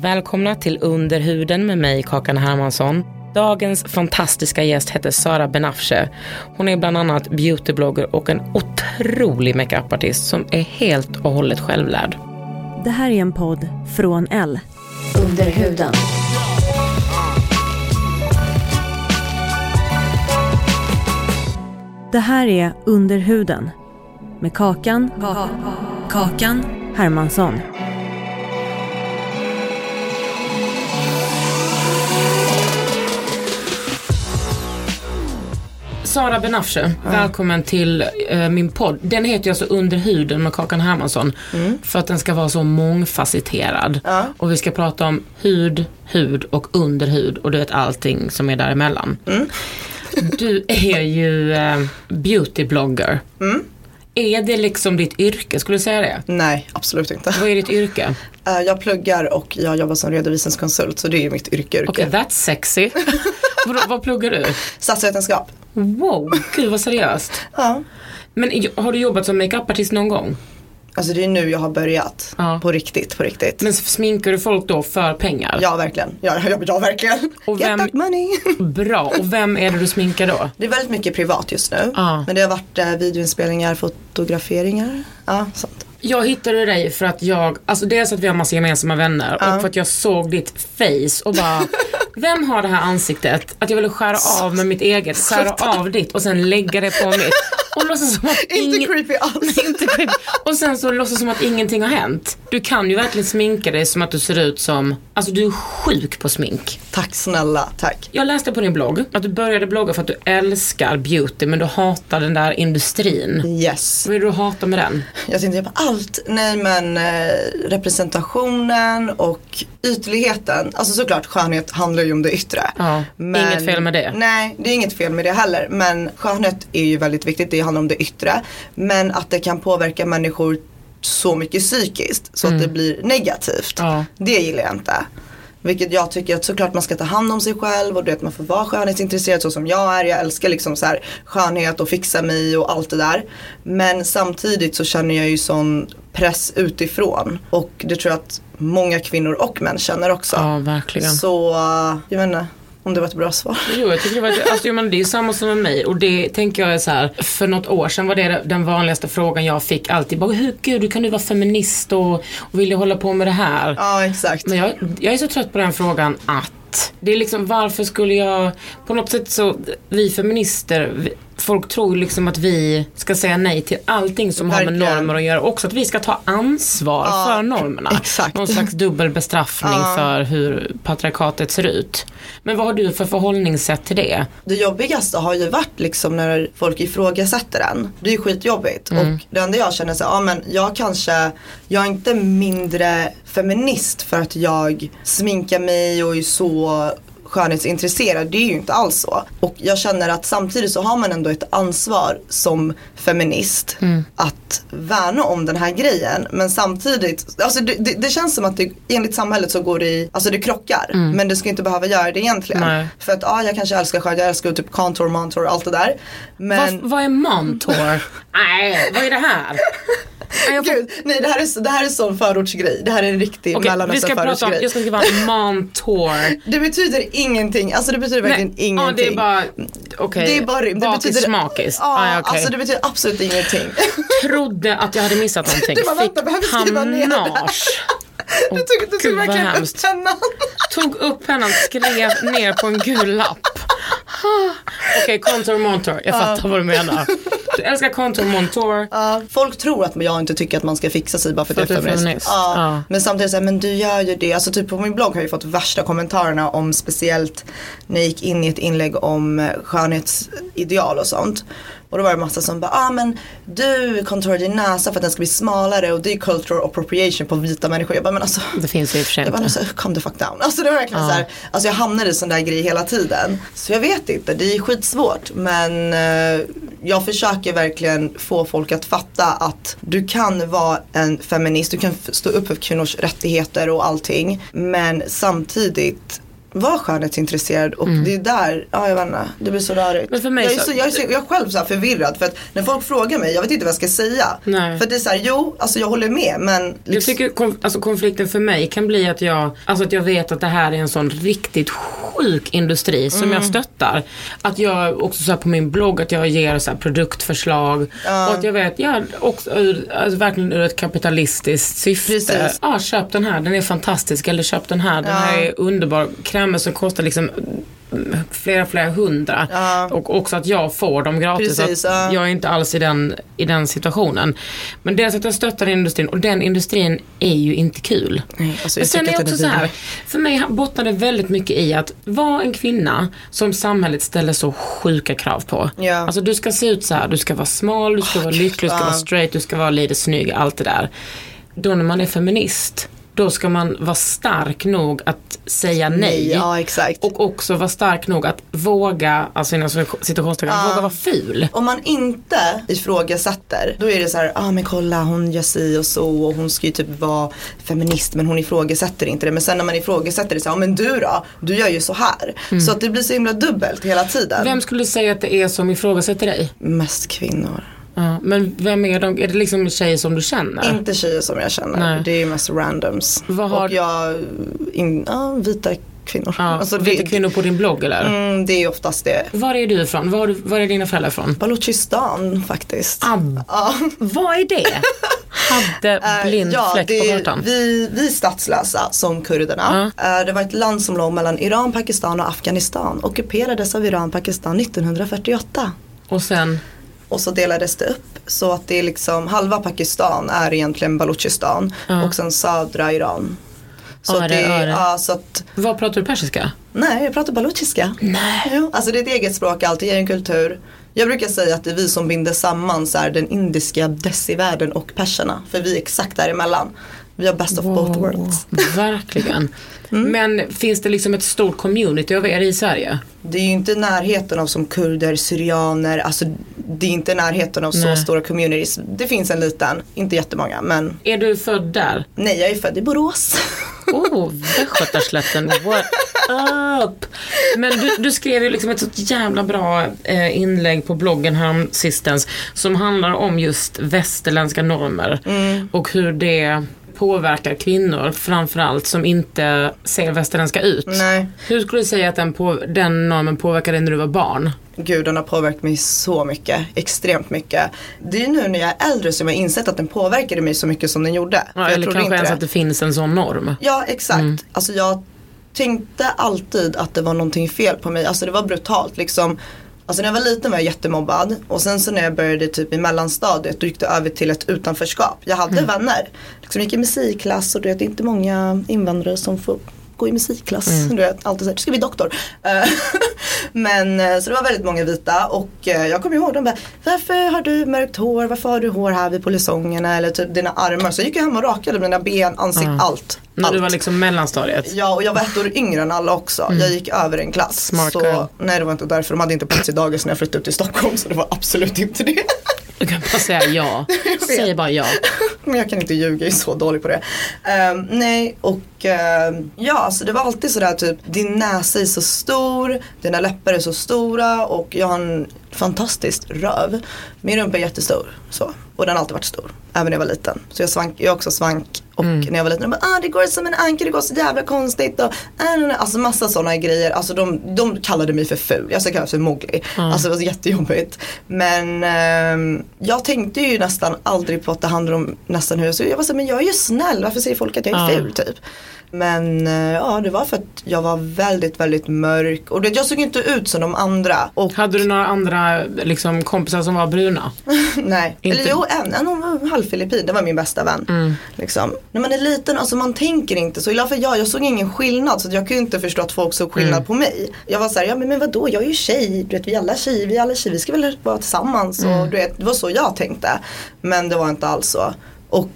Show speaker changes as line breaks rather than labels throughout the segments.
Välkomna till Under huden med mig, Kakan Hermansson. Dagens fantastiska gäst heter Sara Benafshe. Hon är bland annat beautyblogger och en otrolig makeupartist som är helt och hållet självlärd.
Det här är en podd från L.
Under huden.
Det här är Under huden med Kakan, Kakan Hermansson.
Sara Benafshe, välkommen till eh, min podd. Den heter ju alltså Under huden med Kakan Hermansson. För att den ska vara så mångfacetterad. Och vi ska prata om hud, hud och underhud och du vet allting som är däremellan. Du är ju eh, beautyblogger. Är det liksom ditt yrke, skulle du säga det?
Nej, absolut inte.
Vad är ditt yrke?
Eh, Jag pluggar och jag jobbar som redovisningskonsult så det är ju mitt yrke.
Okej, that's sexy. vad, vad pluggar du?
Statsvetenskap.
Wow, gud vad seriöst.
Ja.
Men har du jobbat som makeupartist någon gång?
Alltså det är nu jag har börjat.
Ja.
På riktigt, på riktigt.
Men sminkar du folk då för pengar?
Ja, verkligen. Ja, ja, ja verkligen.
Och
Get
vem-
that money.
Bra, och vem är det du sminkar då?
Det är väldigt mycket privat just nu.
Ja.
Men det har varit eh, videoinspelningar, fotograferingar. Ja, sånt.
Jag hittade dig för att jag, alltså dels att vi har massa gemensamma vänner och för att jag såg ditt face och bara Vem har det här ansiktet? Att jag ville skära av med mitt eget, skära av ditt och sen lägga det på mitt. Och låtsas som att
Inte creepy alls.
inte creepy. Och sen så låtsas som att ingenting har hänt. Du kan ju verkligen sminka dig som att du ser ut som, alltså du är sjuk på smink.
Tack snälla, tack.
Jag läste på din blogg att du började blogga för att du älskar beauty men du hatar den där industrin.
Yes.
Vad är det du hatar med den?
Jag tänkte på allt. Nej men eh, representationen och ytligheten. Alltså såklart skönhet handlar ju om det yttre.
Ja, inget fel med det.
Nej, det är inget fel med det heller. Men skönhet är ju väldigt viktigt. Det handlar om det yttre. Men att det kan påverka människor så mycket psykiskt så att det blir negativt.
Mm. Ja.
Det gillar jag inte. Vilket jag tycker att såklart man ska ta hand om sig själv och du vet man får vara skönhetsintresserad så som jag är. Jag älskar liksom så här skönhet och fixa mig och allt det där. Men samtidigt så känner jag ju sån press utifrån. Och det tror jag att många kvinnor och män känner också.
Ja, verkligen.
Så jag vet inte om det var ett bra svar.
Jo, jag tycker det var, alltså, jo, men det är samma som med mig och det tänker jag är så här. För något år sedan var det den vanligaste frågan jag fick alltid. Bara, hur gud, hur kan du vara feminist och, och vilja hålla på med det här?
Ja exakt.
Men jag, jag är så trött på den frågan att det är liksom varför skulle jag, på något sätt så, vi feminister, vi, folk tror liksom att vi ska säga nej till allting som har
Verkligen.
med normer att göra. Också att vi ska ta ansvar
Ja,
för normerna.
exakt.
Någon slags dubbel bestraffning
Ja.
för hur patriarkatet ser ut. Men vad har du för förhållningssätt till det?
Det jobbigaste har ju varit liksom när folk ifrågasätter en. Det är ju skitjobbigt. Och det enda jag känner så ja men jag kanske, jag är inte mindre feminist för att jag sminkar mig och är så skönhetsintresserad. Det är ju inte alls så. Och jag känner att samtidigt så har man ändå ett ansvar som feminist att värna om den här grejen. Men samtidigt, alltså det, det, det känns som att det, enligt samhället så går det i, alltså det krockar. Men det ska inte behöva göra det egentligen.
Nej.
För att ja, jag kanske älskar skönhet, jag älskar typ contour, montour och allt det där. Men
Vad, vad är mantor? Nej, vad är det här? Nej, får-
Gud, nej det här är, det här är sån förortsgrej. Det här är en riktig
vi
Mellanöstern
prata om,
förortsgrej.
jag ska skriva mantor.
Det betyder ingenting, alltså det betyder verkligen
Nej,
ingenting.
Ja, det är bara, okej.
Det är bara det
Bakis
betyder,
smakis.
Ja,
Ah, okej.
alltså det betyder absolut ingenting.
Trodde att jag hade missat någonting.
Du bara, vänta, behöver
Fick
skriva ner det Du tog, du tog verkligen upp pennan.
Tog upp pennan, skrev ner på en gul lapp. Okej, contour montour. Jag fattar vad du menar. Du älskar contour montour.
Ja, folk tror att jag inte tycker att man ska fixa sig bara för att
För
jag är
att du är
feminist. Men samtidigt säger men du gör ju det. Alltså typ på min blogg har jag fått värsta kommentarerna om speciellt när jag gick in i ett inlägg om eh, skönhetsideal och sånt. Och då var det massa som bara, ah men du contourar din näsa för att den ska bli smalare och det är cultural appropriation på vita människor. Jag bara, men alltså
Det finns ju i och för sig inte.
alltså, calm the fuck down. Alltså det var verkligen så här, alltså jag hamnade i sån där grej hela tiden. Så jag vet inte, det är skitsvårt. Men eh, jag försöker verkligen få folk att fatta att du kan vara en feminist, du kan stå upp för kvinnors rättigheter och allting. Men samtidigt var skönhetsintresserad och det är där, ja jag vet inte, det blir så rörigt.
Men för mig
jag, är
så-
jag, är så, jag är själv så här förvirrad för att när folk frågar mig, jag vet inte vad jag ska säga.
Nej.
För det är så här, jo, alltså jag håller med men
Jag
liksom-
tycker konf- alltså konflikten för mig kan bli att jag, alltså att jag vet att det här är en sån riktigt sjuk industri som
Mm.
jag stöttar. Att jag också så här på min blogg att jag ger så här produktförslag och att jag vet, ja, också ur, alltså verkligen ur ett kapitalistiskt syfte.
Precis.
Ja, köp den här, den är fantastisk. Eller köp den här, den här är underbar. Krämer som kostar liksom mm, flera, flera hundra. Och också att jag får dem gratis.
Precis, ja.
Jag är inte alls i den, i den situationen. Men dels att jag stöttar den industrin och den industrin är ju inte kul.
Nej, alltså
Men sen är jag
den
också så här, för mig bottnar det väldigt mycket i att vara en kvinna som samhället ställer så sjuka krav på.
Ja.
Alltså du ska se ut så här, du ska vara smal, du ska vara lycklig, du ska
ja.
vara straight, du ska vara lite snygg, allt det där. Då när man är feminist, då ska man vara stark nog att säga nej.
Nej, ja, exakt.
Och också vara stark nog att våga, alltså inom citationstecken, våga vara ful.
Om man inte ifrågasätter, då är det så här, ah men kolla hon gör si och så och hon ska ju typ vara feminist men hon ifrågasätter inte det. Men sen när man ifrågasätter det så, ja ah, men du då, du gör ju så här. Så att det blir så himla dubbelt hela tiden.
Vem skulle säga att det är som ifrågasätter dig?
Mest kvinnor.
Ja, men vem är de? Är det liksom tjejer som du känner?
Inte tjejer som jag känner,
Nej.
det är mest randoms.
Har-
Och jag, in, ja, vita kvinnor.
Ja,
Alltså,
vita
det,
kvinnor på din blogg eller?
mm, det är oftast det.
Var är du ifrån? Var, var är dina föräldrar ifrån?
Baluchistan faktiskt.
Ab-
Ja.
Vad är det? Hade
Eh,
blind
ja,
fläck
det
på kartan.
vi, vi är statslösa som kurderna. Eh, det var ett land som låg mellan Iran, Pakistan och Afghanistan. Ockuperades av Iran, Pakistan 1948.
Och sen,
Och så delades det upp så att det är liksom halva Pakistan är egentligen Baluchistan och sen södra Iran. Så,
Öre,
att det, ja, så att
vad pratar du persiska?
Nej, jag pratar baluchiska. Nej. Alltså det är ett eget språk, alltid egen kultur. Jag brukar säga att det är vi som binder samman så här, den indiska decivärlden och perserna. För vi är exakt däremellan. Vi har best of both worlds.
Verkligen.
Mm.
Men finns det liksom ett stort community av er i Sverige?
Det är ju inte närheten av som kurder, syrianer, alltså det är inte närheten av så
Nej.
stora communities. Det finns en liten, inte jättemånga men
Är du född där?
nej jag är född i Borås.
Oh, Västgötaslätten, what up? Men du, du skrev ju liksom ett så jävla bra eh, inlägg på bloggen här sistens som handlar om just västerländska normer
Mm.
och hur det påverkar kvinnor framförallt som inte ser västerländska ut.
Nej.
Hur skulle du säga att den, på, den normen påverkade dig när du var barn?
Gud den har påverkat mig så mycket, extremt mycket. Det är nu när jag är äldre som jag har insett att den påverkade mig så mycket som den gjorde.
Ja,
jag
eller kanske
inte
ens
det.
att det finns en sån norm.
Ja exakt. Alltså jag tänkte alltid att det var någonting fel på mig. Alltså det var brutalt liksom. Alltså när jag var liten var jag jättemobbad och sen så när jag började typ i mellanstadiet då gick det över till ett utanförskap. Jag hade vänner. Liksom gick i musikklass och det är inte många invandrare som får gå i musikklass. Du vet, alltid såhär, du ska bli doktor. Eh, Men eh, så det var väldigt många vita och eh, jag kommer ihåg de bara, varför har du mörkt hår, varför har du hår här vid polisongerna eller typ dina armar. Så jag gick jag hem och rakade mina ben, ansikte, allt.
När du var liksom mellanstadiet.
Ja och jag var ett år yngre än alla också. Jag gick över en klass.
Smart
så,
girl.
Nej det var inte därför, de hade inte plats i dagis när jag flyttade upp till Stockholm så det var absolut inte det.
Du kan bara säga ja. Säg bara ja.
Men jag kan inte ljuga, jag är så dålig på det. Ehm, nej och ehm, ja så det var alltid sådär typ din näsa är så stor, dina läppar är så stora och jag har en fantastisk röv. Min rumpa är jättestor så. Och den har alltid varit stor, även när jag var liten. Så jag, svank, jag är också svank Och när jag var liten, de bara, ah, det går som en anka, det går så jävla konstigt. Och, nej. Alltså massa sådana grejer. Alltså de, de kallade mig för ful. Jag ska kallas för Mowgli. Alltså det var jättejobbigt. Men ehm, jag tänkte ju nästan aldrig på att det handlar om nästan hur jag ser ut. Jag var så här, men jag är ju snäll. Varför säger folk att jag är
Ja.
ful typ? Men eh, ja, det var för att jag var väldigt, väldigt mörk. Och det, jag såg inte ut som de andra. Och
Hade du några andra liksom, kompisar som var bruna?
Nej,
Inte-
eller jo en, en var halvfilippin, det var min bästa vän.
Mm.
Liksom. När man är liten, alltså man tänker inte så. I alla fall jag, jag såg ingen skillnad så jag kunde inte förstå att folk såg skillnad
Mm.
på mig. Jag var såhär, ja men, men vadå, jag är ju tjej, du vet vi är alla tjejer, vi är alla tjejer, vi ska väl vara tillsammans.
Mm.
Och, du vet, det var så jag tänkte. Men det var inte alls så. Och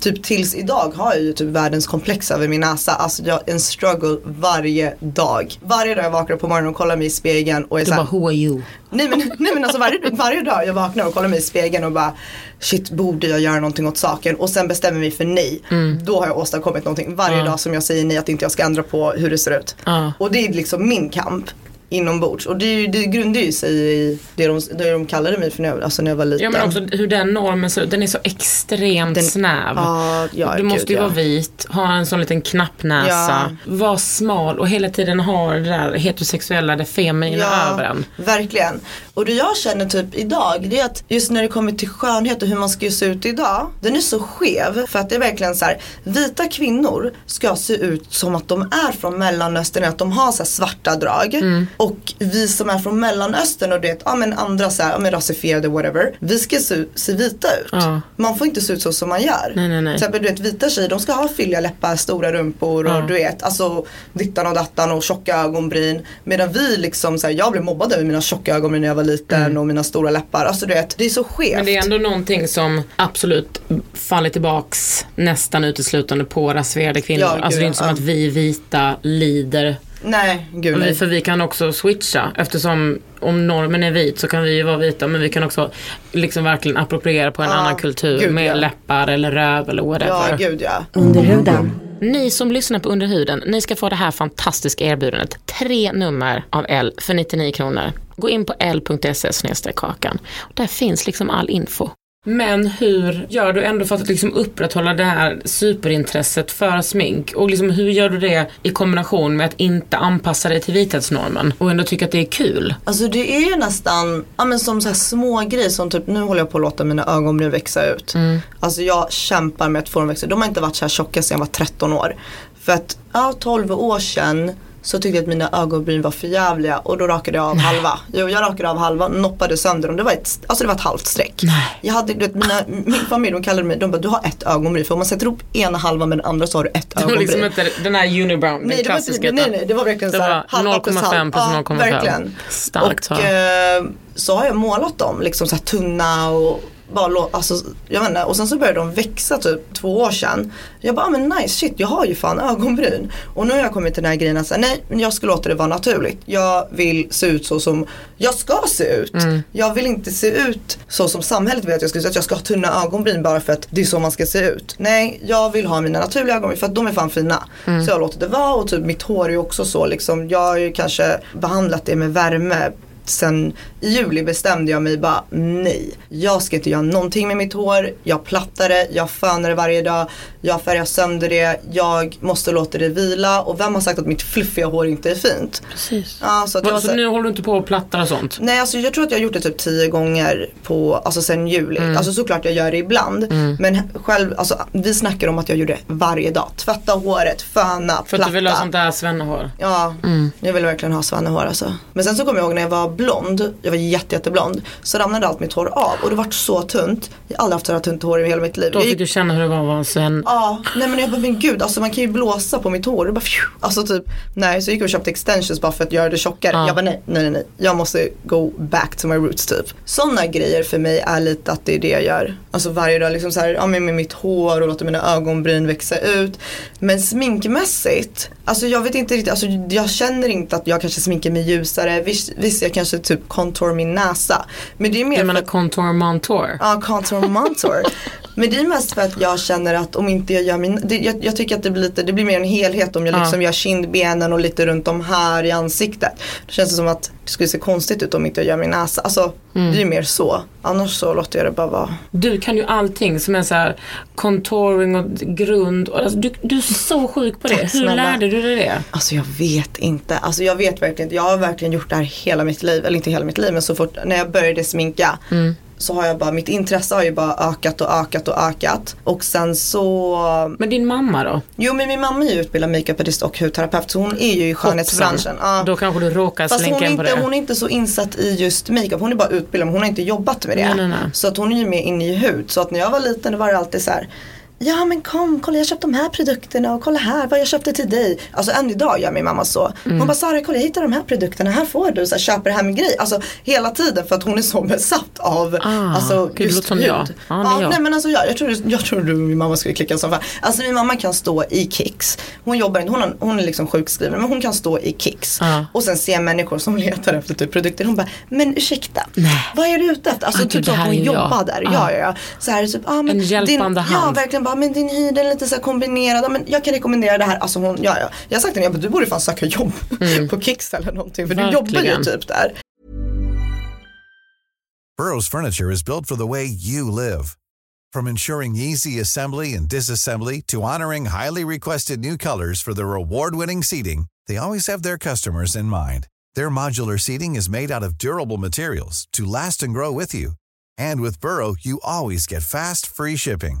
typ tills idag har jag ju typ världens komplex över min näsa. Alltså jag en struggle varje dag. Varje dag jag vaknar på morgonen och kollar mig i spegeln och är
Du
såhär,
bara, who are you?
Nej men, nej men alltså varje, varje dag jag vaknar och kollar mig i spegeln och bara Shit borde jag göra någonting åt saken och sen bestämmer mig för nej. Då har jag åstadkommit någonting varje
Mm. Ja.
dag som jag säger nej att inte jag ska ändra på hur det ser ut.
Ja.
Och det är liksom min kamp inombords och det, det grundar ju sig i det de, det de kallade mig för när jag, alltså när jag var liten.
Ja men också hur den normen ser ut, den är så extremt
Den-
snäv.
Ja, ja,
du måste
gud,
ju
ja.
vara vit, ha en sån liten knappnäsa,
Ja.
vara smal och hela tiden ha det där heterosexuella, det feminina över en.
verkligen. Och det jag känner typ idag det är att just när det kommer till skönhet och hur man ska se ut idag. Den är så skev för att det är verkligen så här. Vita kvinnor ska se ut som att de är från mellanöstern, att de har så svarta drag.
Mm.
Och vi som är från mellanöstern och det, ja men andra så här, ja men rasifierade whatever. Vi ska se, se vita ut.
Ja.
Man får inte se ut så som man gör.
Nej, nej, nej.
Till exempel du vet vita tjejer de ska ha fylliga läppar, stora rumpor och
Ja.
du vet alltså dittan och dattan och tjocka ögonbryn. Medan vi liksom så här, jag blev mobbad över mina tjocka ögonbryn när jag var liten och mina stora läppar. Alltså du vet det är så skevt.
Mm. Men det är ändå någonting som absolut faller tillbaks nästan uteslutande på rasifierade kvinnor.
Ja,
alltså det är inte som att vi vita lider.
Nej gud nej.
för vi kan också switcha eftersom om normen är vit så kan vi ju vara vita men vi kan också liksom verkligen appropriera på en
Ja,
annan kultur
gud,
med
ja.
läppar eller röv eller whatever.
Ja gud ja.
Under huden.
Ni som lyssnar på Underhuden, ni ska få det här fantastiska erbjudandet. Tre nummer av L för 99 kronor. Gå in på l.se kakan. Där finns liksom all info. Men hur gör du ändå för att liksom upprätthålla det här superintresset för smink? Och liksom hur gör du det i kombination med att inte anpassa dig till vithetsnormen och ändå tycka att det är kul?
Alltså det är ju nästan, ja men som så här små grejer som typ nu håller jag på att låta mina ögonbryn växa ut. Alltså jag kämpar med att få dem växa ut. De har inte varit så här tjocka sedan jag var 13 år. För att, ja 12 år sedan så tyckte jag att mina ögonbryn var för jävliga och då rakade jag av halva. Jo, jag rakade av halva, noppade sönder dem. Det var ett, alltså det var ett halvt streck. Jag hade, du vet, mina, min familj de kallade mig, de bara du har ett ögonbryn. För om man sätter ihop ena halvan med den andra så har du ett
Det var
ögonbryn.
liksom inte den här unibrown, den
Nej det, var,
klassiska.
nej nej det var verkligen
Det var
halva plus
0,5
halv.
plus
Ja,
0,5.
verkligen.
Starkt
och
så.
eh, så har jag målat dem liksom så här tunna och bara alltså, jag vet inte, och sen så började de växa typ två år sedan. Jag bara, ah, men nice shit, jag har ju fan ögonbryn. Och nu har jag kommit till den här grejen att säga, nej men jag ska låta det vara naturligt. Jag vill se ut så som jag ska se ut.
Mm.
Jag vill inte se ut så som samhället vill att jag ska se ut. Att jag ska ha tunna ögonbryn bara för att det är så man ska se ut. Nej, jag vill ha mina naturliga ögonbryn för att de är fan fina.
Mm.
Så jag låtit det vara och typ mitt hår är ju också så liksom. Jag har ju kanske behandlat det med värme sen i juli bestämde jag mig bara nej. Jag ska inte göra någonting med mitt hår. Jag plattar det, jag fönar det varje dag. Jag färgar sönder det. Jag måste låta det vila. Och vem har sagt att mitt fluffiga hår inte är fint?
Precis.
Ja, så
Så
så här-
nu håller du inte på och plattar och sånt?
Nej alltså jag tror att jag har gjort det typ tio gånger på, alltså sen juli.
Mm.
Alltså såklart jag gör det ibland. Men själv, alltså vi snackar om att jag gjorde det varje dag. Tvätta håret, föna,
För att
platta.
du vill ha sånt där svennehår?
Ja,
Mm.
jag ville verkligen ha svannehår alltså. Men sen så kommer jag ihåg när jag var blond, jag var jätte, jätteblond. Så ramlade allt mitt hår av och det vart så tunt. Jag har aldrig haft så här tunt hår i hela mitt liv.
Då
Jag
fick
gick-
du känna hur det var att vara en sven...
Ja, nej men jag bara men gud, alltså man kan ju blåsa på mitt hår. Det bara, pju, alltså typ, nej så gick jag och köpte extensions bara för att göra det tjockare.
Ja.
Jag bara nej, nej, nej, jag måste go back to my roots typ. Sådana grejer för mig är lite att det är det jag gör. Alltså varje dag liksom så här, ja men med mitt hår och låter mina ögonbryn växa ut. Men sminkmässigt, alltså jag vet inte riktigt, alltså jag känner inte att jag kanske sminkar mig ljusare. Visst, visst jag kanske typ contour min näsa. Men det är mer för
menar
att-
contour montour.
Ja, contour montour. Men det är mest för att jag känner att om inte jag gör min, det, jag, jag tycker att det blir lite, det blir mer en helhet om jag
Ja.
liksom gör kindbenen och lite runt om här i ansiktet. Då känns det som att det skulle se konstigt ut om inte jag gör min näsa. Alltså
Mm.
det är ju mer så. Annars så låter jag det bara vara.
Du kan ju allting som är så här contouring och grund. Och Alltså, du, du är så sjuk på det.
Tack
Hur
snälla.
lärde du dig det?
Alltså jag vet inte. Alltså jag vet verkligen inte. Jag har verkligen gjort det här hela mitt liv. Eller inte hela mitt liv men så fort när jag började sminka.
Mm.
Så har jag bara, mitt intresse har ju bara ökat och ökat och ökat. Och sen så
Men din mamma då?
Jo men min mamma är ju utbildad makeupartist och hudterapeut så hon är ju i skönhetsbranschen. Ja.
Då kanske du råkar
Fast är,
in på
inte,
det.
hon är inte så insatt i just makeup. Hon är bara utbildad men hon har inte jobbat med det.
Nej, nej, nej.
Så att hon är ju mer inne i hud. Så att när jag var liten då var det alltid så här. Ja men kom, kolla jag köpte de här produkterna och kolla här vad jag köpte till dig. Alltså än idag gör min mamma så.
Mm.
Hon bara Sara kolla jag hittade de här produkterna, här får du, så här, köper det här med grej. Alltså hela tiden för att hon är så besatt av
Ah,
alltså,
gud,
just
som jag. Ja, är jag.
nej men alltså jag, jag, tror, jag tror du och min mamma skulle klicka som fan. Alltså min mamma kan stå i Kicks. Hon jobbar inte, hon, har, hon är liksom sjukskriven men hon kan stå i Kicks.
Ja.
Och sen se människor som letar efter typ produkter. Hon bara, men ursäkta, vad är du ute efter? Alltså
Ah,
typ så att
här
hon jobbar där.
Ah.
Ja, ja, ja. Så här, typ, ah, men
En hjälpande
din, Ja,
hand.
verkligen bara, men din den är lite så här kombinerad. Men jag kan rekommendera det här. Alltså hon, ja, ja. Jag har sagt till henne, du borde fan söka jobb på Kicks eller någonting. För du jobbar ju
Verkligen.
typ där.
Burrow's furniture is built for the way you live. From ensuring easy assembly and disassembly to honoring highly requested new colors for their award-winning seating, they always have their customers in mind. Their modular seating is made out of durable materials to last and grow with you. And with Burrow, you always get fast, free shipping.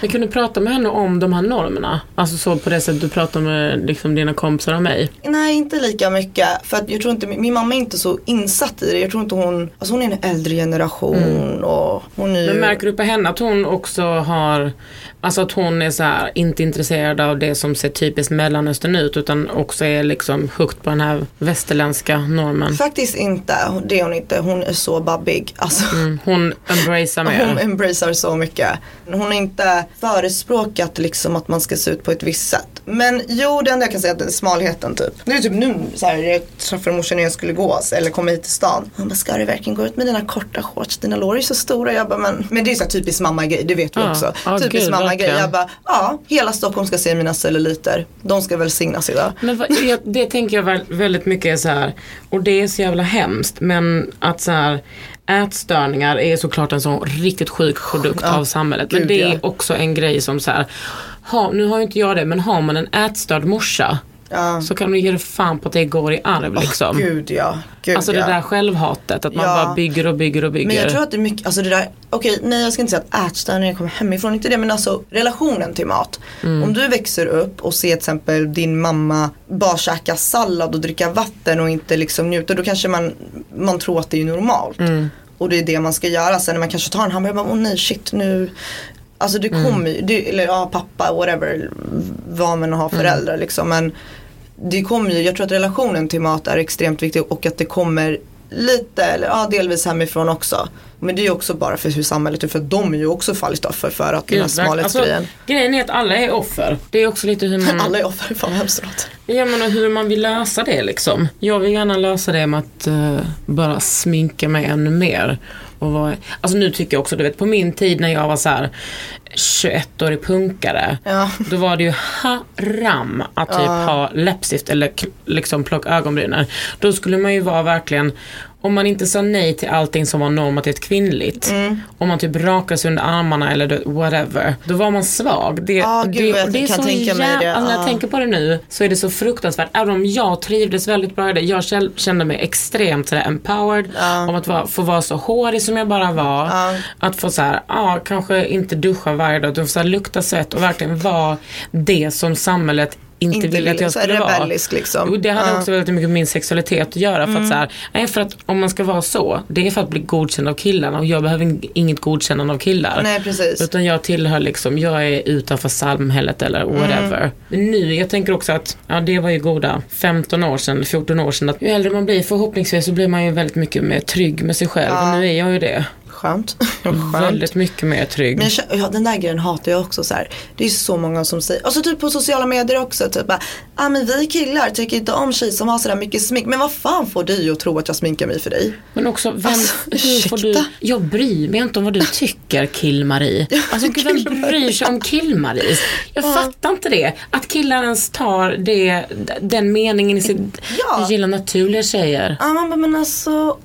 Vi kunde prata med henne om de här normerna. Alltså så på det sättet du pratar med liksom, dina kompisar och mig.
Nej inte lika mycket. För att jag tror inte, min mamma är inte så insatt i det. Jag tror inte hon, alltså hon är en äldre generation och hon är ju
Men märker du på henne att hon också har, alltså att hon är så här, inte intresserad av det som ser typiskt mellanöstern ut utan också är liksom högt på den här västerländska normen.
Faktiskt inte, det är hon inte. Hon är så babbig. Alltså,
Mm, Hon embracear
Hon
mer.
embracear så mycket. Hon har inte förespråkat liksom att man ska se ut på ett visst sätt. Men jo, det enda jag kan säga är smalheten typ. Det är typ nu så här, jag träffade morsan när jag skulle gå eller komma hit till stan. Hon bara, ska du verkligen gå ut med dina korta shorts? Dina lår är så stora. Jag bara, men, men det är så här typiskt mamma-grej, det vet du
Ja,
också.
ja,
typiskt mamma-grej.
verkligen.
Jag bara, ja, hela Stockholm ska se mina celluliter. De ska välsignas idag.
Men vad, det, det tänker jag väl, väldigt mycket är så här, och det är så jävla hemskt, men att så här, ätstörningar är såklart en sån riktigt sjuk produkt
Ja,
av samhället. Men
gud,
det är
ja.
också en grej som så här, ha, nu har ju inte jag det, men har man en ätstörd morsa
Ja.
så kan du ge dig fan på att det går i arv liksom.
Gud ja. Gud,
Alltså det där självhatet, att man bara bygger och bygger och bygger.
Men jag tror att det är mycket, alltså det där, okej nej jag ska inte säga att ätstörningar kommer hemifrån, inte det men alltså relationen till mat.
Mm.
Om du växer upp och ser till exempel din mamma bara käka sallad och dricka vatten och inte liksom njuta, då kanske man, man tror att det är normalt.
Mm.
Och det är det man ska göra, sen när man kanske tar en hamburgare, bara, åh nej shit nu Alltså det
Mm.
kommer ju, eller ja pappa, whatever, vad man har
Mm.
föräldrar liksom. Men det kommer ju, jag tror att relationen till mat är extremt viktig och att det kommer lite, eller ja delvis hemifrån också. Men det är ju också bara för hur samhället är, för de är ju också fallit offer för att den här
Gud,
smalhetsgrejen.
alltså, grejen är att alla är offer. Det är också lite hur man...
Alla är offer, fan vad hemskt låter.
Jag menar hur man vill lösa det liksom. Jag vill gärna lösa det med att eh, bara sminka mig ännu mer. Och vara, alltså nu tycker jag också, du vet på min tid när jag var så här 21-årig punkare.
Ja.
Då var det ju haram att typ ha läppstift eller liksom plocka ögonbrynen. Då skulle man ju vara verkligen om man inte sa nej till allting som var normativt kvinnligt.
Mm.
Om man typ rakade sig under armarna eller whatever. Då var man svag. Det,
Ja, gud,
det,
vad jag
det är så
tänka
jävla,
det.
alltså, när jag
Ja.
tänker på det nu så är det så fruktansvärt. Även om jag trivdes väldigt bra i det. Jag kände mig extremt sådär empowered. Om att vara, få vara så hårig som jag bara var. Att få så här, ja kanske inte duscha varje dag. Du får så lukta svett och verkligen vara det som samhället inte,
Inte
ville att jag skulle vara.
rebellisk liksom.
Jo, det hade.
Mm.
också väldigt mycket med min sexualitet att göra. För att, så här, nej, för att om man ska vara så, det är för att bli godkänd av killarna och jag behöver ing- inget godkännande av killar.
Nej precis.
Utan jag tillhör liksom, jag är utanför samhället eller
Mm.
whatever. Men nu, jag tänker också att, ja det var ju goda 15 år sedan, 14 år sedan. Att ju äldre man blir förhoppningsvis så blir man ju väldigt mycket mer trygg med sig själv. Och nu är jag ju det.
Skönt. Skönt.
Väldigt mycket mer trygg.
Men jag, ja, den där grejen hatar jag också så här. Det är så många som säger, alltså typ på sociala medier också, typ bara, ah, men vi killar tycker inte om tjejer som har sådär mycket smink. Men vad fan får dig att tro att jag sminkar mig för dig?
Men också, vem,
Alltså,
hur får du, jag bryr mig inte om vad du tycker kill-Marie. Alltså gud, vem bryr sig om kill-Marie? Jag fattar inte det. Att killar ens tar det, den meningen i sitt,
Ja.
jag gillar naturliga tjejer.
Ja man bara, men alltså,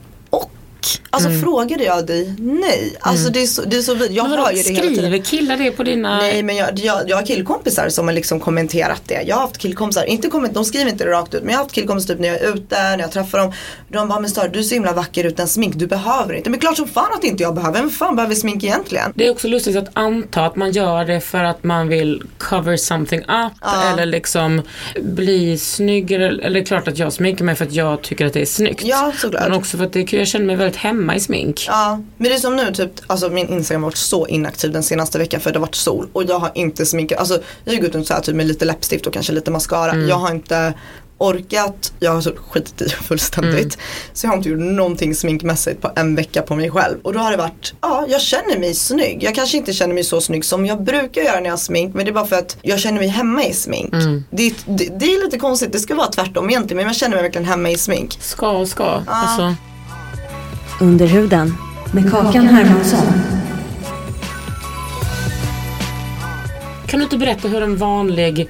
och? Alltså frågade jag dig? Nej. Alltså det är så, det är så vid- Jag
Men
hör ju det hela tiden.
skriver killar det på dina...
Nej men jag, jag, jag har killkompisar som har liksom kommenterat det. Jag har haft killkompisar, inte komment, de skriver inte det rakt ut men jag har haft killkompisar typ när jag är ute, när jag träffar dem. De bara, men Sara du är så himla vacker utan smink, du behöver inte. Men klart som fan att inte jag behöver, vem fan behöver smink egentligen?
Det är också lustigt att anta att man gör det för att man vill cover something up eller liksom bli snyggare. Eller klart att jag sminkar mig för att jag tycker att det är snyggt.
Ja, såklart.
Men också för att det, jag känner mig väldigt hemma i smink.
Ja, men det är som nu typ, alltså min Instagram har varit så inaktiv den senaste veckan för det har varit sol och jag har inte sminkat, alltså jag har gått runt så här typ med lite läppstift och kanske lite mascara. Jag har inte orkat, jag har skitit i fullständigt. Så jag har inte gjort någonting sminkmässigt på en vecka på mig själv. Och då har det varit, ja jag känner mig snygg. Jag kanske inte känner mig så snygg som jag brukar göra när jag har smink men det är bara för att jag känner mig hemma i smink. Det, det, det är lite konstigt, det ska vara tvärtom egentligen men jag känner mig verkligen hemma i smink.
Ska och ska. Alltså,
Under huden med Kakan Hermansson.
kan du inte berätta hur en vanlig,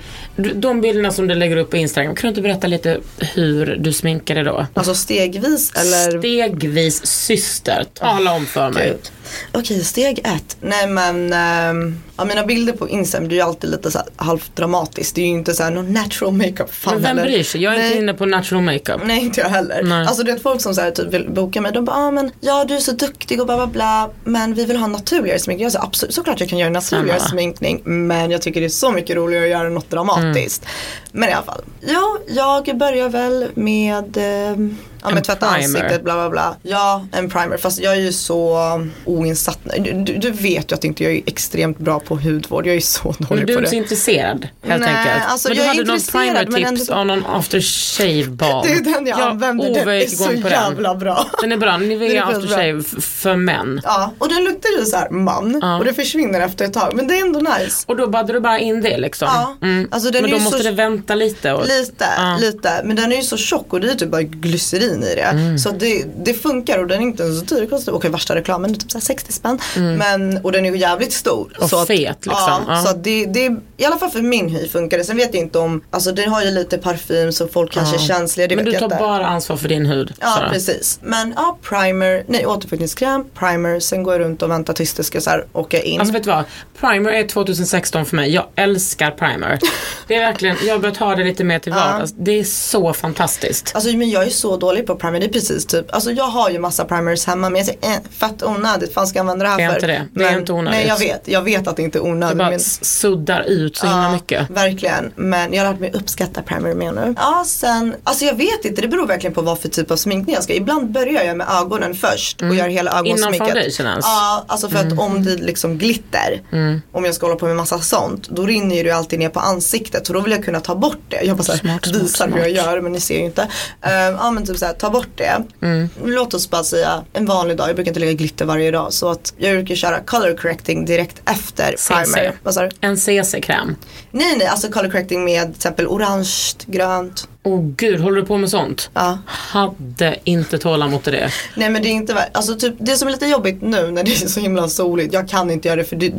de bilderna som du lägger upp på Instagram, kan du inte berätta lite hur du sminkar dig då?
Alltså stegvis eller
Stegvis syster, tala om för mig.
Gud. Okej, steg ett. Nej men, ehm, ja, mina bilder på Instagram det är ju alltid lite så här halvt dramatiskt. Det är ju inte så här någon natural makeup. Fan
Men vem
heller.
bryr sig? Jag är
Nej.
inte inne på natural makeup.
Nej inte jag heller.
Nej.
Alltså det är folk som så här, typ vill boka mig. De bara, ah, men ja du är så duktig och bla bla bla. Men vi vill ha naturligare sminkning. Jag säger absolut, såklart jag kan göra naturligare
Samma.
sminkning. Men jag tycker det är så mycket roligare att göra något dramatiskt.
Mm.
Men i alla fall. Jo, jag börjar väl med ehm, Ja
En
men tvätta
primer.
ansiktet bla bla bla. Ja en primer fast jag är ju så oinsatt. Du, du, du vet ju att inte jag är extremt bra på hudvård. Jag är så
Men
dålig
du
på
är
det.
inte så intresserad helt
Nej,
enkelt.
alltså,
men du
jag är
hade någon
men
primer-tips
ändå-
av någon after shave balm.
Det är den jag använder. Den är så jävla
den.
bra.
Den är bra,
Den
Nivea
är
after shave för män.
Ja, och den luktar ju så här man
Ja.
och det försvinner efter ett tag men det är ändå nice.
Och då baddar du bara in det liksom.
Ja, alltså den
men
är
då måste
så-
det vänta lite. Och...
Lite,
Ja.
lite. Men den är ju så tjock och det är typ bara glycerin i det.
Mm.
Så att det, det funkar och den är inte så dyr. Okej värsta reklamen, är typ så här 60 spänn. Men, och den är ju jävligt stor.
Mm. Och
så att,
fet, liksom.
Ja,
Ja.
så att det, det, i alla fall för min hy funkar det. Sen vet jag inte om, alltså den har ju lite parfym så folk kanske är känsliga. Det
Men du tar bara ansvar för din hud.
Ja
Sara.
precis. Men ja, primer, nej återfuktningskräm, primer, sen går jag runt och väntar tills det ska så här åka in.
Alltså vet du vad? Primer är 2016 för mig. Jag älskar primer. Det är verkligen, jag har börjat ha det lite mer till vardags. Det är så fantastiskt.
Alltså men jag är så dålig på primer, det är precis typ, alltså jag har ju massa primers hemma men jag säger eh, fett onödigt, fan ska jag använda det här
Det är
för?
inte det. Det är
men,
inte onödigt.
Nej jag vet, jag vet att det inte är
Det
onödigt.
bara
men,
suddar ut så himla
Ja,
mycket.
Verkligen, men jag har lärt mig uppskatta primer mer nu. Ja sen, alltså jag vet inte, det beror verkligen på vad för typ av sminkning jag ska. Ibland börjar jag med ögonen först och gör hela ögonsminket.
Mm. foundation ens?
Ja, alltså för att om det liksom glitter,
Mm.
om jag ska hålla på med massa sånt, då rinner ju det alltid ner på ansiktet. Så då vill jag kunna ta bort det. Jag bara såhär, visar hur jag gör men ni ser ju inte. Uh, ja men typ såhär, ta bort det.
Mm.
Låt oss bara säga en vanlig dag, jag brukar inte lägga glitter varje dag. Så att jag brukar köra color correcting direkt efter primer. Vad sa du?
En CC-kräm.
Nej nej, alltså color correcting med till exempel orange, grönt.
Åh oh, gud, håller du på med sånt?
Ja.
Hade inte tålamod till det.
Nej men det är inte alltså typ det som är lite jobbigt nu när det är så himla soligt, jag kan inte göra det för det,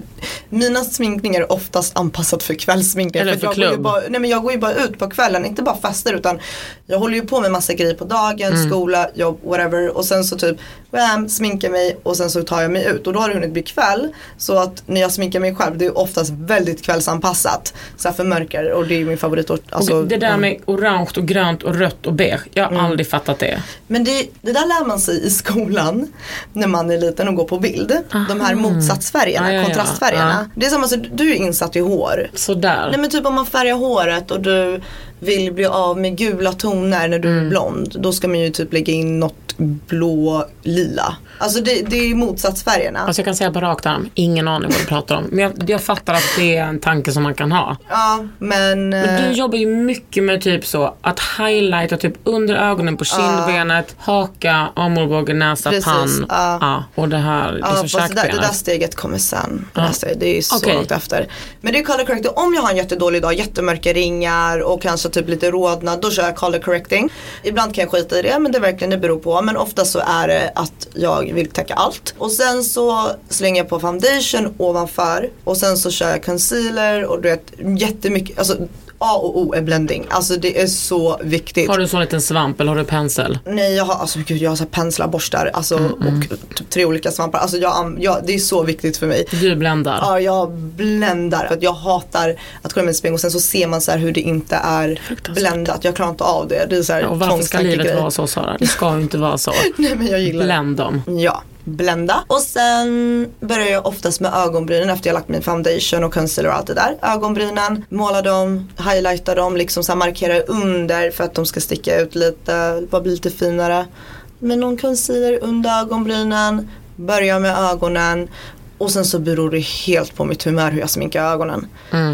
mina sminkningar är oftast anpassat för kvällssminkningar.
Eller för
ju
klubb.
bara, nej men jag går ju bara ut på kvällen, inte bara fester utan jag håller ju på med massa grejer på dagen,
Mm.
skola, jobb, whatever och sen så typ bam, sminkar mig och sen så tar jag mig ut och då har det hunnit bli kväll så att när jag sminkar mig själv det är oftast väldigt kvällsanpassat. Så här förmörkar och det är min favorit. Alltså,
och det där
mm.
med orange och grönt och rött och beige. Jag har aldrig fattat det.
Men det, det där lär man sig i skolan när man är liten och går på bild. De här motsatsfärgerna,
Ja, ja, ja.
kontrastfärgerna. Det är som alltså, du är insatt i hår.
Sådär.
Nej men typ om man färgar håret och du vill bli av med gula toner när du
Mm.
är blond. Då ska man ju typ lägga in något blå lila. Alltså det, det är motsatsfärgerna.
Alltså jag kan säga på rakt arm, ingen aning vad du pratar om. Men jag, jag fattar att det är en tanke som man kan ha.
ja men.
Men
eh,
du jobbar ju mycket med typ så att highlighta typ under ögonen på kindbenet, haka, armbåge, näsa,
Precis,
pann.
ja.
Ja, och det här
Ja,
liksom
fast det, det där
käkbenet.
steget kommer sen. Steget, det är ju så
Okej.
långt efter. Men det är color correcting. Om jag har en jättedålig dag, jättemörka ringar och kanske typ lite rodnad, då kör jag color correcting. Ibland kan jag skita i det, men det är verkligen det beror på. Men ofta så är det att jag vill täcka allt. Och sen så slänger jag på foundation ovanför. Och sen så kör jag concealer och du vet jättemycket, alltså A och O är blending. Alltså det är så viktigt.
Har du en sån liten svamp eller har du pensel?
Nej jag har, alltså gud jag har så penslar, borstar alltså,
Mm,
och typ tre olika svampar. Alltså jag, jag, det är så viktigt för mig.
Du bländar?
Ja jag bländar. För att jag hatar att kolla med spegel och sen så ser man så hur det inte är bländat. Jag klarar inte av det. Det är så här
Och varför ska livet vara så Sara? Det ska ju inte vara så.
Nej men jag gillar.
Bländ dem.
Ja, blända. Och sen börjar jag oftast med ögonbrynen efter jag lagt min foundation och concealer och allt det där. Ögonbrynen, måla dem, highlighta dem, liksom så markera under för att de ska sticka ut lite, bara bli lite finare. Med någon concealer under ögonbrynen, börja med ögonen och sen så beror det helt på mitt humör hur jag sminkar ögonen.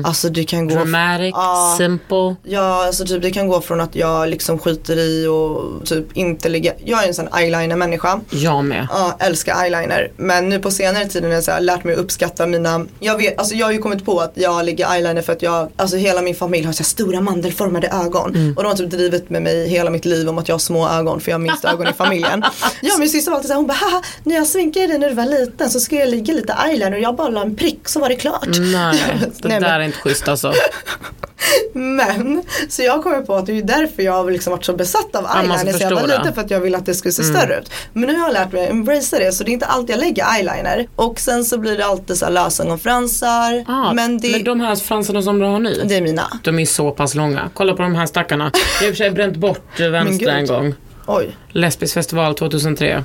Alltså det kan gå
Dramatic,
Ja.
simple.
Ja, alltså typ det kan gå från att jag liksom skiter i och typ inte ligga. Jag är en sån eyeliner människa.
Jag med.
Ja, älskar eyeliner. Men nu på senare tiden har jag lärt mig att uppskatta mina, jag vet, alltså jag har ju kommit på att jag lägger eyeliner för att jag, alltså hela min familj har så stora mandelformade ögon. Och de har typ drivit med mig hela mitt liv om att jag har små ögon för jag har minst ögon i familjen. Ja min syster var alltid såhär, hon bara haha, när jag sminkade dig när du var liten så skulle jag ligga lite eyeliner och jag bara la en prick så var det klart.
Nej, det
Nej,
där
men-
är inte schysst alltså.
Men, så jag kommer på att det är därför jag har liksom varit så besatt av
man
eyeliner sen jag var.
Mm.
liten för att jag ville att det skulle se större ut. Men nu har jag lärt mig att embracea det så det är inte alltid jag lägger eyeliner. Och sen så blir det alltid så här lösögonfransar.
Ah,
men det,
men de här fransarna som du har nu,
det är mina.
de är så pass långa. Kolla på de här stackarna. Jag har i och för sig bränt bort vänstra en gång.
Oj,
Lesbisk festival 2003.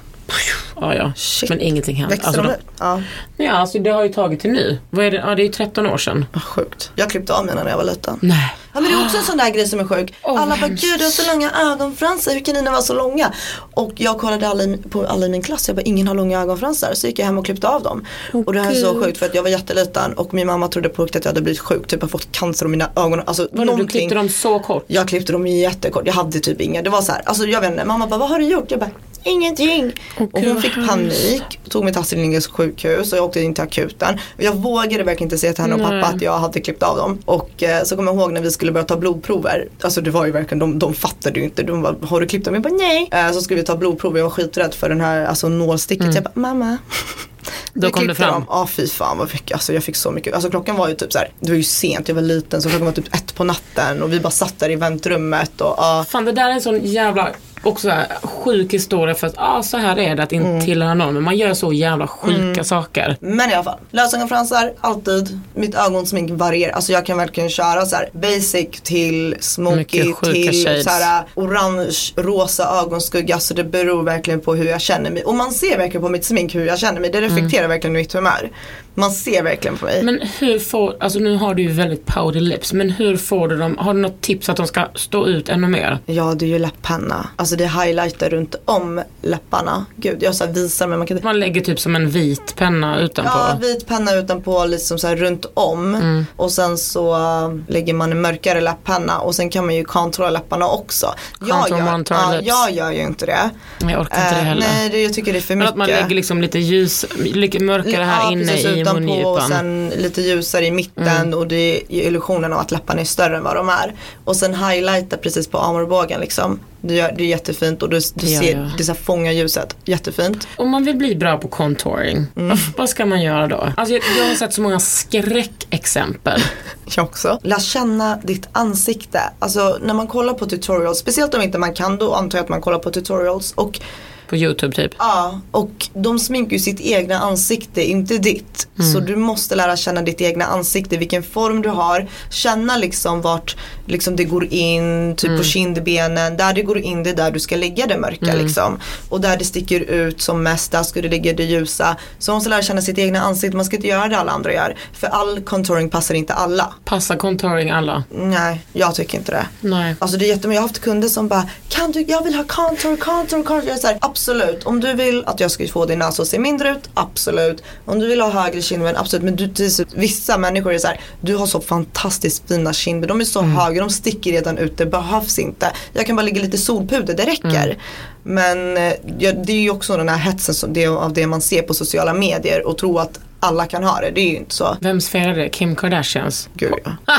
Ja, ja.
Shit.
Men ingenting hände.
växer
Alltså,
de ut? Ja,
ja, alltså det har ju tagit till nu. Vad är det? Ja, det är ju 13 år sedan.
vad sjukt. Jag klippte av mina när jag var liten.
Nej.
Ja men det är också en sån där grej som är sjuk.
Åh,
alla bara gud du har så långa ögonfransar, hur kan dina vara så långa? Och jag kollade alla i, på alla i min klass, jag bara ingen har långa ögonfransar. Så gick jag hem och klippte av dem. och det här är så sjukt för att jag var jätteliten och min mamma trodde på riktigt att jag hade blivit sjuk, typ har fått cancer om mina ögon. Alltså
du
någonting.
klippte dem så kort?
Jag klippte dem jättekort, jag hade typ inga. Det var så här, alltså jag vet inte, mamma bara vad har du gjort? Jag bara ingenting. och
gud,
hon fick panik, tog mig till Astrid Lindgrens sjukhus och jag åkte in till akuten. Och jag vågade verkligen inte säga till henne och pappa att jag hade klippt av dem. Och eh, så kommer jag ihåg när vi skulle börja ta blodprover. Alltså det var ju verkligen, de, de fattade ju inte. De bara, har du klippt dem? Jag bara nej. Eh, så skulle vi ta blodprov, jag var skiträdd för den här alltså, nålsticket. Jag bara mamma.
Mm. Då kom det fram.
Ja fy fan vad mycket, alltså jag fick så mycket. Alltså klockan var ju typ så här, det var ju sent, jag var liten så klockan var typ ett på natten och vi bara satt där i väntrummet och ja.
Fan det där är en sån jävla också här, sjuk historia för att ah, så här är det att inte
Mm.
tillhöra någon. Men man gör så jävla sjuka saker.
Men i alla fall, lösögonfransar, alltid. Mitt ögonsmink varierar. Alltså jag kan verkligen köra så här basic till smoky till
shades.
så här orange, rosa ögonskugga. Så det beror verkligen på hur jag känner mig. Och man ser verkligen på mitt smink hur jag känner mig. Det reflekterar verkligen mitt humör. Man ser verkligen på mig.
Men hur får, alltså nu har du ju väldigt powder lips, men hur får du dem, har du något tips att de ska stå ut ännu mer?
Ja det är ju läpppenna. Alltså det highlightar runt om läpparna. Gud jag så visar men man kan
Man lägger typ som en vit penna utanpå.
Ja, vit penna utanpå liksom så här runt om.
Mm.
Och sen så lägger man en mörkare läppenna och sen kan man ju contoura läpparna också. Jag, gör, ja, jag gör ju inte det.
Jag orkar inte det
Eh,
heller.
nej, det, jag tycker det är för
Men
mycket.
att man lägger liksom lite ljus, lite mörkare här
Ja,
inne
precis,
i
utanpå och sen lite ljusare i mitten
Mm.
och det ger illusionen av att läpparna är större än vad de är. Och sen highlighta precis på armbågen liksom. Det, gör, det är jättefint och du, du
Ja,
ser,
ja.
det så fångar ljuset. Jättefint.
Om man vill bli bra på contouring,
Mm.
vad, vad ska man göra då? Alltså jag, jag har sett så många skräckexempel.
Jag också. Lär känna ditt ansikte. Alltså när man kollar på tutorials, speciellt om inte man kan då antar jag att man kollar på tutorials och
På YouTube typ.
Ja, och de sminkar ju sitt egna ansikte, inte ditt. Så du måste lära känna ditt egna ansikte, vilken form du har. Känna liksom vart liksom det går in, typ på kindbenen. Där det går in, det är där du ska lägga det mörka liksom. Och där det sticker ut som mest, där ska du lägga det ljusa. Så man måste lära känna sitt egna ansikte, man ska inte göra det alla andra gör. För all contouring passar inte alla.
Passar contouring alla?
Nej, jag tycker inte det.
Nej.
Alltså det är jättemånga, jag har haft kunder som bara Kan du, jag vill ha contour, contour, contour. Jag är så här, absolut, om du vill att jag ska få din näsa att se mindre ut, absolut. Om du vill ha högre kindben, absolut. Men du, vissa människor är så här, du har så fantastiskt fina kindben, de är så höga, de sticker redan ut, det behövs inte. Jag kan bara lägga lite solpuder, det räcker. Men eh, ja, det är ju också den här hetsen som det, av det man ser på sociala medier och tro att alla kan ha det, det är ju inte så.
Vems fel är det? Kim Kardashians?
Gud ja.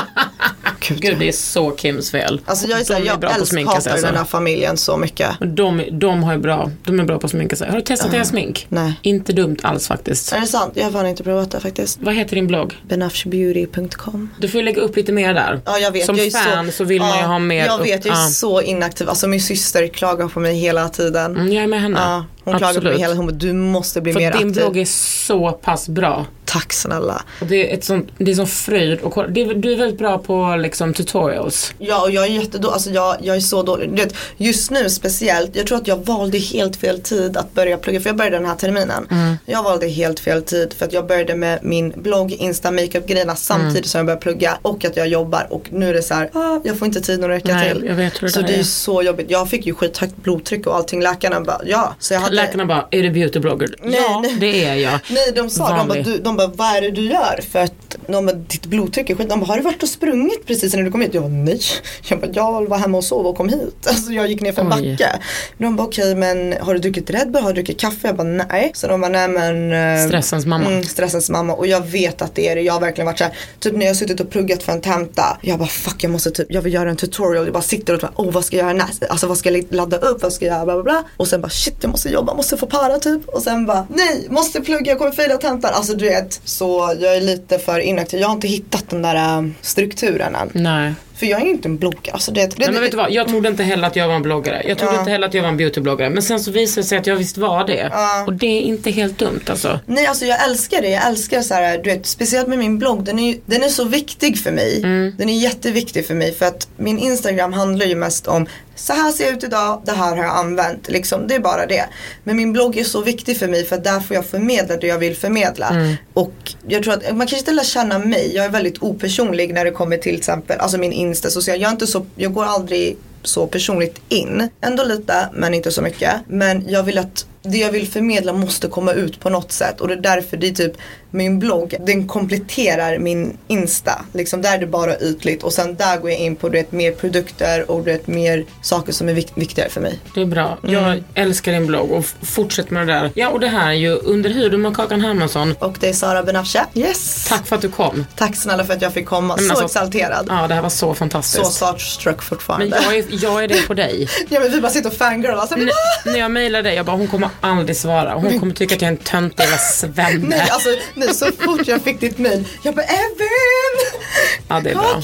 Gud,
Gud, det är så Kims fel.
Alltså jag är såhär, jag
bra på att sminka sig,
älskar
alltså.
den här familjen så mycket.
De, de, har ju bra, de är bra på att sminka sig. Har du testat deras smink?
Nej.
Inte dumt alls faktiskt.
Är det sant? Jag har fan inte provat det faktiskt.
Vad heter din blogg?
Benafshbeauty.com
Du får ju lägga upp lite mer där.
Ja jag vet.
Som
jag är
fan så, vill man ju
ja,
ha mer.
Jag vet, jag är
ja.
så inaktiv. Alltså min syster klagar på mig hela tiden.
Mm, jag är med henne.
Ja, hon klagar på mig hela hon bara, du måste bli mer
För din
aktiv.
blogg är så pass bra.
Tack snälla.
Och det är ett sånt, det är sån fröjd och kolla- det du är väldigt bra på liksom tutorials.
Ja och jag är jättedålig, alltså jag, jag är så dålig. Du vet, just nu speciellt, jag tror att jag valde helt fel tid att börja plugga. För jag började den här terminen.
Mm.
Jag valde helt fel tid för att jag började med min blogg, Insta, makeup grejerna samtidigt
Mm.
som jag började plugga. Och att jag jobbar och nu är det så här, ah, jag får inte tiden att räcka
Nej,
till.
jag vet hur det
så det är
är.
så jobbigt. Jag fick ju skithögt blodtryck och allting. Läkarna bara, ja. Så jag hade...
Läkarna bara, är du beautyblogger?
Nej,
ja,
nej.
det är jag.
Nej de sa, de bara, de bara, vad är det du gör? För att de bara, ditt blodtryck är skit. De bara, har du varit och sprungit precis när du kom hit? Jag bara, nej. Jag bara, jag var hemma och sov och kom hit. Alltså jag gick ner för en
Oj.
backe. De bara, okej men har du druckit Red Bull? Har du druckit kaffe? Jag bara, nej. Så de bara, nej men eh,
Stressens mamma.
Mm, stressens mamma och jag vet att det är det. Jag har verkligen varit så här, typ när jag har suttit och pluggat för en tenta. Jag bara fuck jag måste typ, jag vill göra en tutorial. Jag bara sitter och bara, oh vad ska jag göra näst? Alltså vad ska jag ladda upp? Vad ska jag? Bla, bla, bla. Och sen bara shit jag måste jobba, måste få para typ. Och sen bara nej, måste plugga, jag kommer fejla tentan. Alltså du vet, så jag är lite för inaktiv. Jag har inte hittat den där eh, strukturen än.
Nej.
För jag är inte en bloggare. Alltså det, det,
Nej, men vet du vad, jag trodde inte heller att jag var en bloggare. Jag trodde
Ja.
inte heller att jag var en beautybloggare. Men sen så visade det sig att jag visst var det. Och det är inte helt dumt alltså.
Nej alltså jag älskar det. Jag älskar så här, du vet, speciellt med min blogg. Den är, den är så viktig för mig. Den är jätteviktig för mig. För att min Instagram handlar ju mest om så här ser jag ut idag, det här har jag använt. Liksom, det är bara det. Men min blogg är så viktig för mig för att där får jag förmedla det jag vill förmedla. Och jag tror att man kanske inte lär känna mig. Jag är väldigt opersonlig när det kommer till exempel, alltså min Insta. social. jag, är inte så, jag går aldrig så personligt in. Ändå lite men inte så mycket. Men jag vill att det jag vill förmedla måste komma ut på något sätt och det är därför det är typ min blogg, den kompletterar min Insta. Liksom där är det bara ytligt och sen där går jag in på du vet, mer produkter och du vet, mer saker som är vikt- viktigare för mig.
Det är bra. Jag älskar din blogg och f- fortsätt med det där. Ja och det här är ju Under huden med Kakan Hermansson.
Och det är Sara Benafshe. Yes!
Tack för att du kom.
Tack snälla för att jag fick komma.
men
så
alltså-
exalterad.
Ja det här var så
Så
fantastiskt.
starstruck
Men
fortfarande.
jag är, jag är det på dig.
ja men vi bara sitter och fangirlar. Alltså,
N- när jag mejlade dig, jag bara hon kommer aldrig svara. Hon kommer tycka att jag är en töntig jävla svenne.
Nej alltså nej, så fort jag fick ditt mail. Jag bara Evin!
Ja det är bra.
Kakan!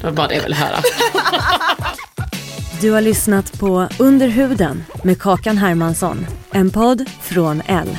Det var bara det jag ville höra.
Du har lyssnat på Under huden med Kakan Hermansson. En podd från L.